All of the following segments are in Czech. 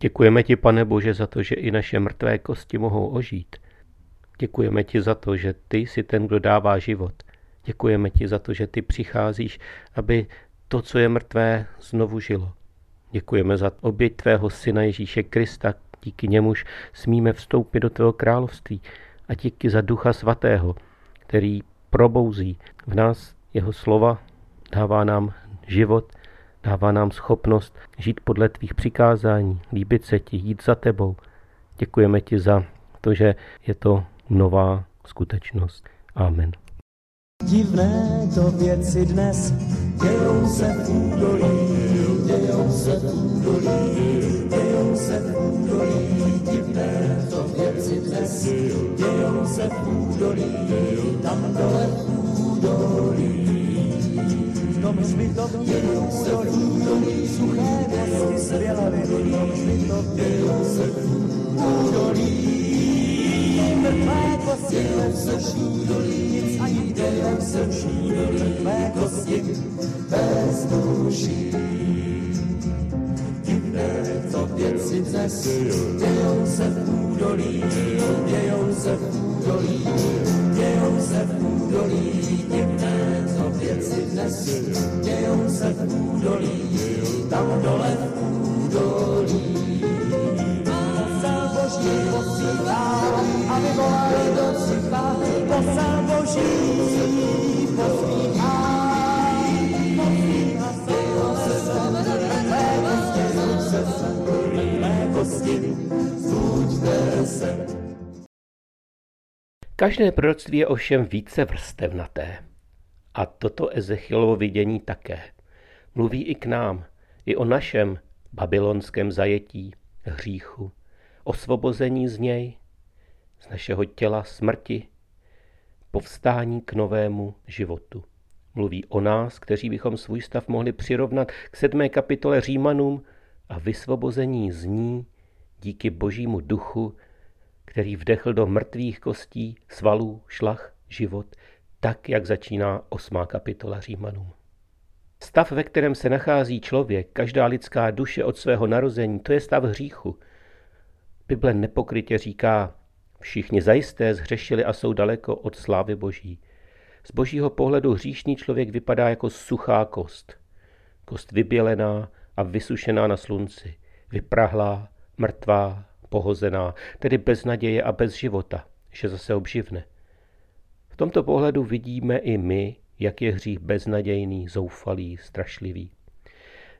Děkujeme ti, pane Bože, za to, že i naše mrtvé kosti mohou ožít. Děkujeme ti za to, že ty jsi ten, kdo dává život. Děkujeme ti za to, že ty přicházíš, aby to, co je mrtvé, znovu žilo. Děkujeme za oběť tvého syna Ježíše Krista, díky němuž smíme vstoupit do tvého království a díky za ducha svatého, který probouzí v nás jeho slova, dává nám život, dává nám schopnost žít podle tvých přikázání, líbit se ti, jít za tebou. Děkujeme ti za to, že je to nová skutečnost. Amen. Divné to věci dnes dějou se v údolí, dějou se v údolí, dějou se v údolí. Divné to věci dnes dějou se v údolí, tam dole v údolí. V tom hřbitovním údolí, suché kosti z v tom hřbitovním se v údolí. Mrtvé kosti v údolí, nic ani se mrtvé kosti bez duší. To věci dnes dějou se v údolí, dějou se v údolí, Každé proroctví je ovšem více vrstevnaté. A toto Ezechielovo vidění také. Mluví i k nám, i o našem babylonském zajetí, hříchu, osvobození z něj, z našeho těla smrti, povstání k novému životu. Mluví o nás, kteří bychom svůj stav mohli přirovnat k sedmé kapitole Římanům a vysvobození z ní díky božímu duchu, který vdechl do mrtvých kostí, svalů, šlach, život, tak, jak začíná osmá kapitola Římanům. Stav, ve kterém se nachází člověk, každá lidská duše od svého narození, to je stav hříchu. Bible nepokrytě říká, všichni zajisté zhřešili a jsou daleko od slávy boží. Z božího pohledu hříšný člověk vypadá jako suchá kost. Kost vybělená a vysušená na slunci, vyprahlá, mrtvá, pohozená, tedy bez naděje a bez života, že zase obživne. V tomto pohledu vidíme i my, jak je hřích beznadějný, zoufalý, strašlivý.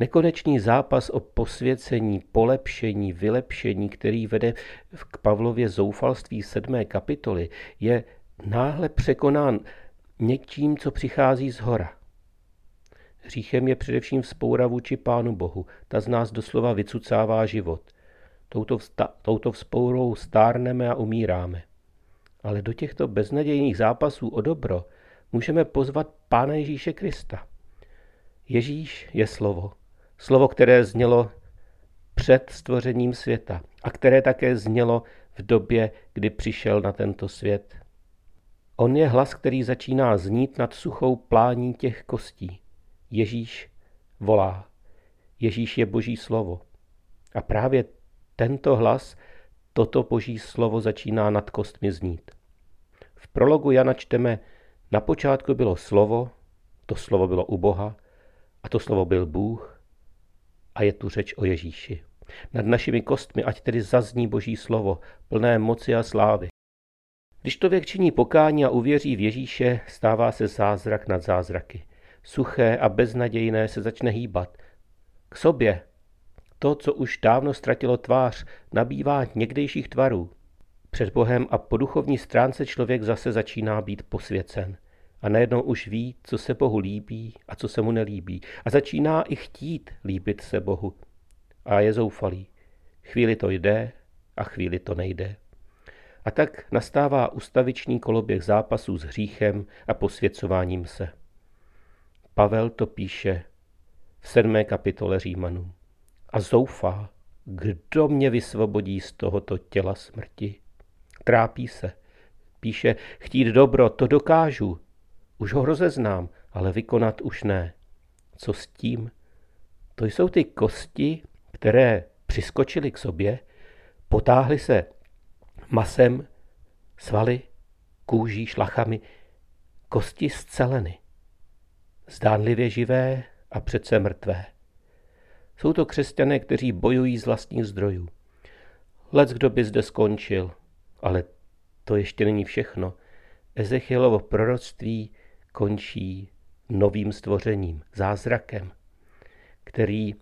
Nekonečný zápas o posvěcení, polepšení, vylepšení, který vede k Pavlově zoufalství sedmé kapitoly, je náhle překonán něčím, co přichází z hora. Hříchem je především vzpoura vůči Pánu Bohu. Ta z nás doslova vycucává život. Touto, vsta- touto vzpourou stárneme a umíráme. Ale do těchto beznadějných zápasů o dobro můžeme pozvat Pána Ježíše Krista. Ježíš je slovo. Slovo, které znělo před stvořením světa a které také znělo v době, kdy přišel na tento svět. On je hlas, který začíná znít nad suchou plání těch kostí. Ježíš volá. Ježíš je boží slovo. A právě tento hlas, toto boží slovo začíná nad kostmi znít. V prologu Jana čteme, na počátku bylo slovo, to slovo bylo u Boha a to slovo byl Bůh a je tu řeč o Ježíši. Nad našimi kostmi ať tedy zazní boží slovo, plné moci a slávy. Když člověk činí pokání a uvěří v Ježíše, stává se zázrak nad zázraky. Suché a beznadějné se začne hýbat. K sobě. To, co už dávno ztratilo tvář, nabývá někdejších tvarů. Před Bohem a po duchovní stránce člověk zase začíná být posvěcen. A najednou už ví, co se Bohu líbí a co se mu nelíbí. A začíná i chtít líbit se Bohu. A je zoufalý. Chvíli to jde a chvíli to nejde. A tak nastává ustaviční koloběh zápasů s hříchem a posvěcováním se. Pavel to píše v sedmé kapitole Římanů. A zoufá, kdo mě vysvobodí z tohoto těla smrti. Trápí se. Píše, chtít dobro, to dokážu. Už ho rozeznám, ale vykonat už ne. Co s tím? To jsou ty kosti, které přiskočili k sobě, potáhli se masem, svaly, kůží, šlachami, kosti zceleny, zdánlivě živé a přece mrtvé. Jsou to křesťané, kteří bojují z vlastních zdrojů. Lec kdo by zde skončil, ale to ještě není všechno. Ezechielovo proroctví končí novým stvořením, zázrakem, který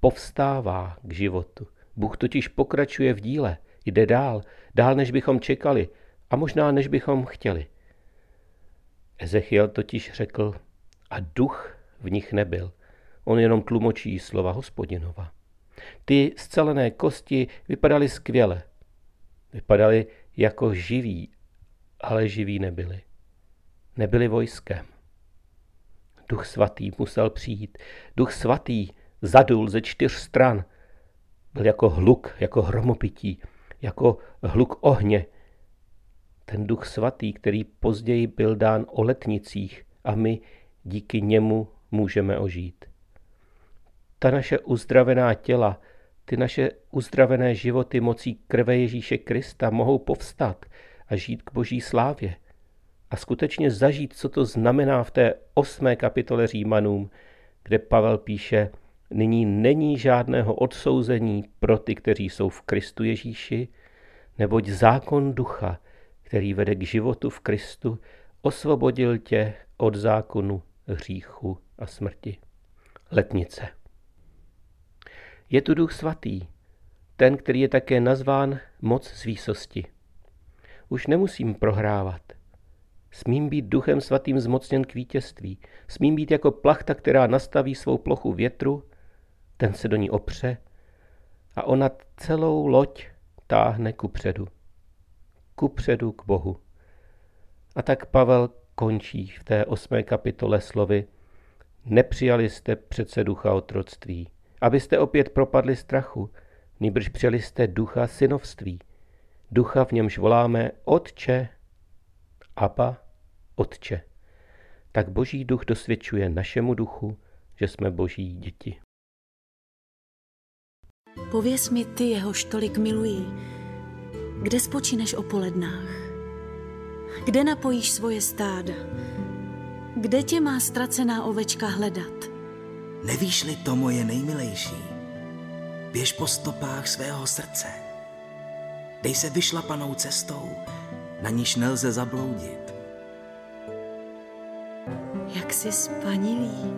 povstává k životu. Bůh totiž pokračuje v díle, jde dál, dál než bychom čekali a možná než bychom chtěli. Ezechiel totiž řekl, a duch v nich nebyl. On jenom tlumočí slova hospodinova. Ty scelené kosti vypadaly skvěle. Vypadaly jako živí, ale živí nebyli. Nebyli vojskem. Duch svatý musel přijít. Duch svatý zadul ze čtyř stran. Byl jako hluk, jako hromopití, jako hluk ohně. Ten duch svatý, který později byl dán o letnicích a my díky němu můžeme ožít. Ta naše uzdravená těla, ty naše uzdravené životy mocí krve Ježíše Krista mohou povstat a žít k boží slávě a skutečně zažít, co to znamená v té osmé kapitole Římanům, kde Pavel píše, nyní není žádného odsouzení pro ty, kteří jsou v Kristu Ježíši, neboť zákon ducha, který vede k životu v Kristu, osvobodil tě od zákonu hříchu a smrti. Letnice. Je tu duch svatý, ten, který je také nazván moc svísosti. Už nemusím prohrávat. Smím být duchem svatým zmocněn k vítězství. Smím být jako plachta, která nastaví svou plochu větru, ten se do ní opře a ona celou loď táhne ku předu. Ku předu k Bohu. A tak Pavel končí v té osmé kapitole slovy Nepřijali jste přece ducha otroctví, abyste opět propadli strachu, nýbrž přijali jste ducha synovství, ducha v němž voláme Otče, Abba, Otče. Tak Boží duch dosvědčuje našemu duchu, že jsme Boží děti. Pověz mi ty, jehož tolik miluji, kde spočineš o polednách? Kde napojíš svoje stáda? Kde tě má ztracená ovečka hledat? Nevíš-li to, moje nejmilejší? Běž po stopách svého srdce. Dej se vyšlapanou cestou, na níž nelze zabloudit. Jsi spanilý,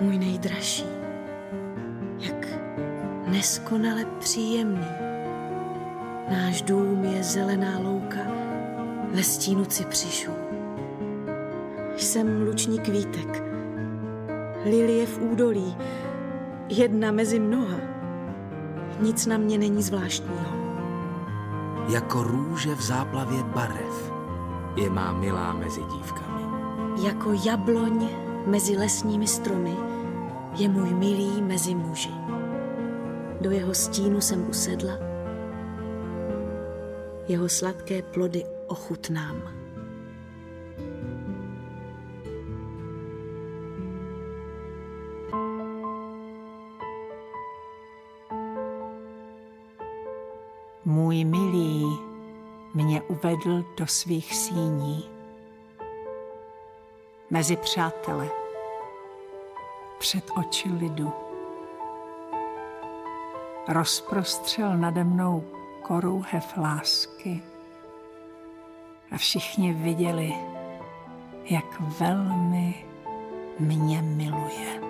můj nejdražší. Jak neskonale příjemný. Náš dům je zelená louka ve stínu cipřišů. Jsem lučník kvítek, lilie v údolí, jedna mezi mnoha. Nic na mě není zvláštního. Jako růže v záplavě barev je má milá mezi dívkami. Jako jabloň mezi lesními stromy je můj milý mezi muži. Do jeho stínu jsem usedla, jeho sladké plody ochutnám. Můj milý mě uvedl do svých síní. Mezi přátele, před oči lidu. Rozprostřel nade mnou korouhev lásky a všichni viděli, jak velmi mě miluje.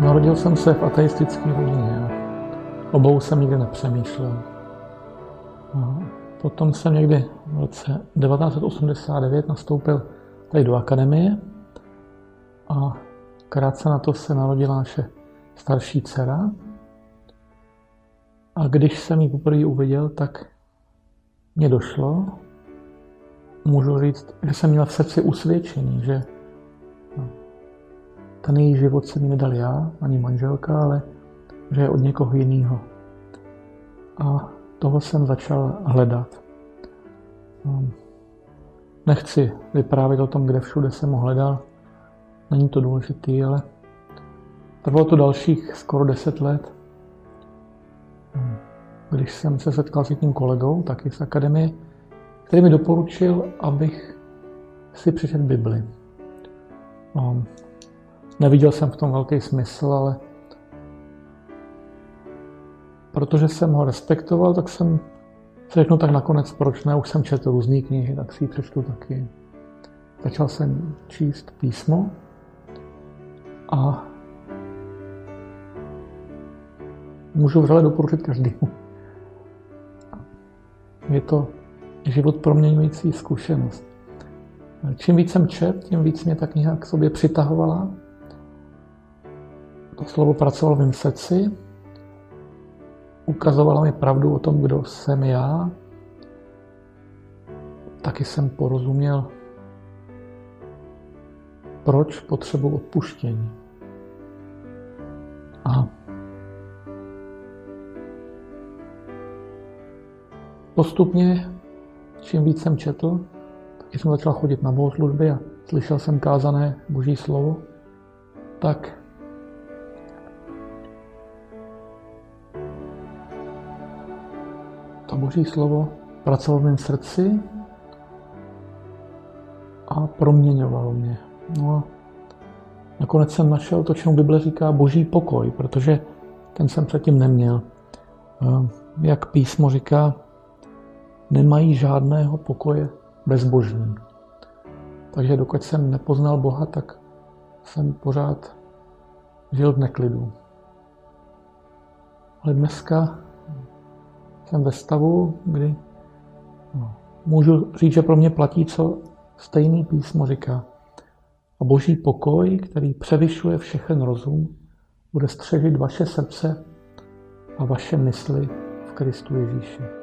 Narodil jsem se v ateistické rodině. Obou jsem nikdy nepřemýšlel. A potom jsem někdy v roce 1989 nastoupil tady do akademie a krátce na to se narodila naše starší dcera. A když jsem ji poprvé uviděl, tak mě došlo, můžu říct, že jsem měl v srdci usvědčení, že ten její život jsem mi nedal já, ani manželka, ale že je od někoho jiného. A toho jsem začal hledat. nechci vyprávět o tom, kde všude jsem ho hledal. Není to důležitý, ale trvalo to dalších skoro deset let, když jsem se setkal s jedním kolegou, taky z akademie, který mi doporučil, abych si přečet Bibli. No, neviděl jsem v tom velký smysl, ale protože jsem ho respektoval, tak jsem se řeknu tak nakonec, proč ne, už jsem četl různé knihy, tak si ji přečtu taky. Začal jsem číst písmo a můžu vřele doporučit každému. Je to život proměňující zkušenost. Čím víc jsem čet, tím víc mě ta kniha k sobě přitahovala. To slovo pracovalo v srdci, ukazovala mi pravdu o tom, kdo jsem já. Taky jsem porozuměl, proč potřebuji odpuštění. A postupně, čím víc jsem četl, tak jsem začal chodit na bohoslužby a slyšel jsem kázané boží slovo, tak boží slovo pracovalo v mém srdci a proměňovalo mě. No a nakonec jsem našel to, čemu Bible říká boží pokoj, protože ten jsem předtím neměl. Jak písmo říká, nemají žádného pokoje bezbožní. Takže dokud jsem nepoznal Boha, tak jsem pořád žil v neklidu. Ale dneska jsem ve stavu, kdy no, můžu říct, že pro mě platí, co stejný písmo říká. A boží pokoj, který převyšuje všechen rozum, bude střežit vaše srdce a vaše mysli v Kristu Ježíši.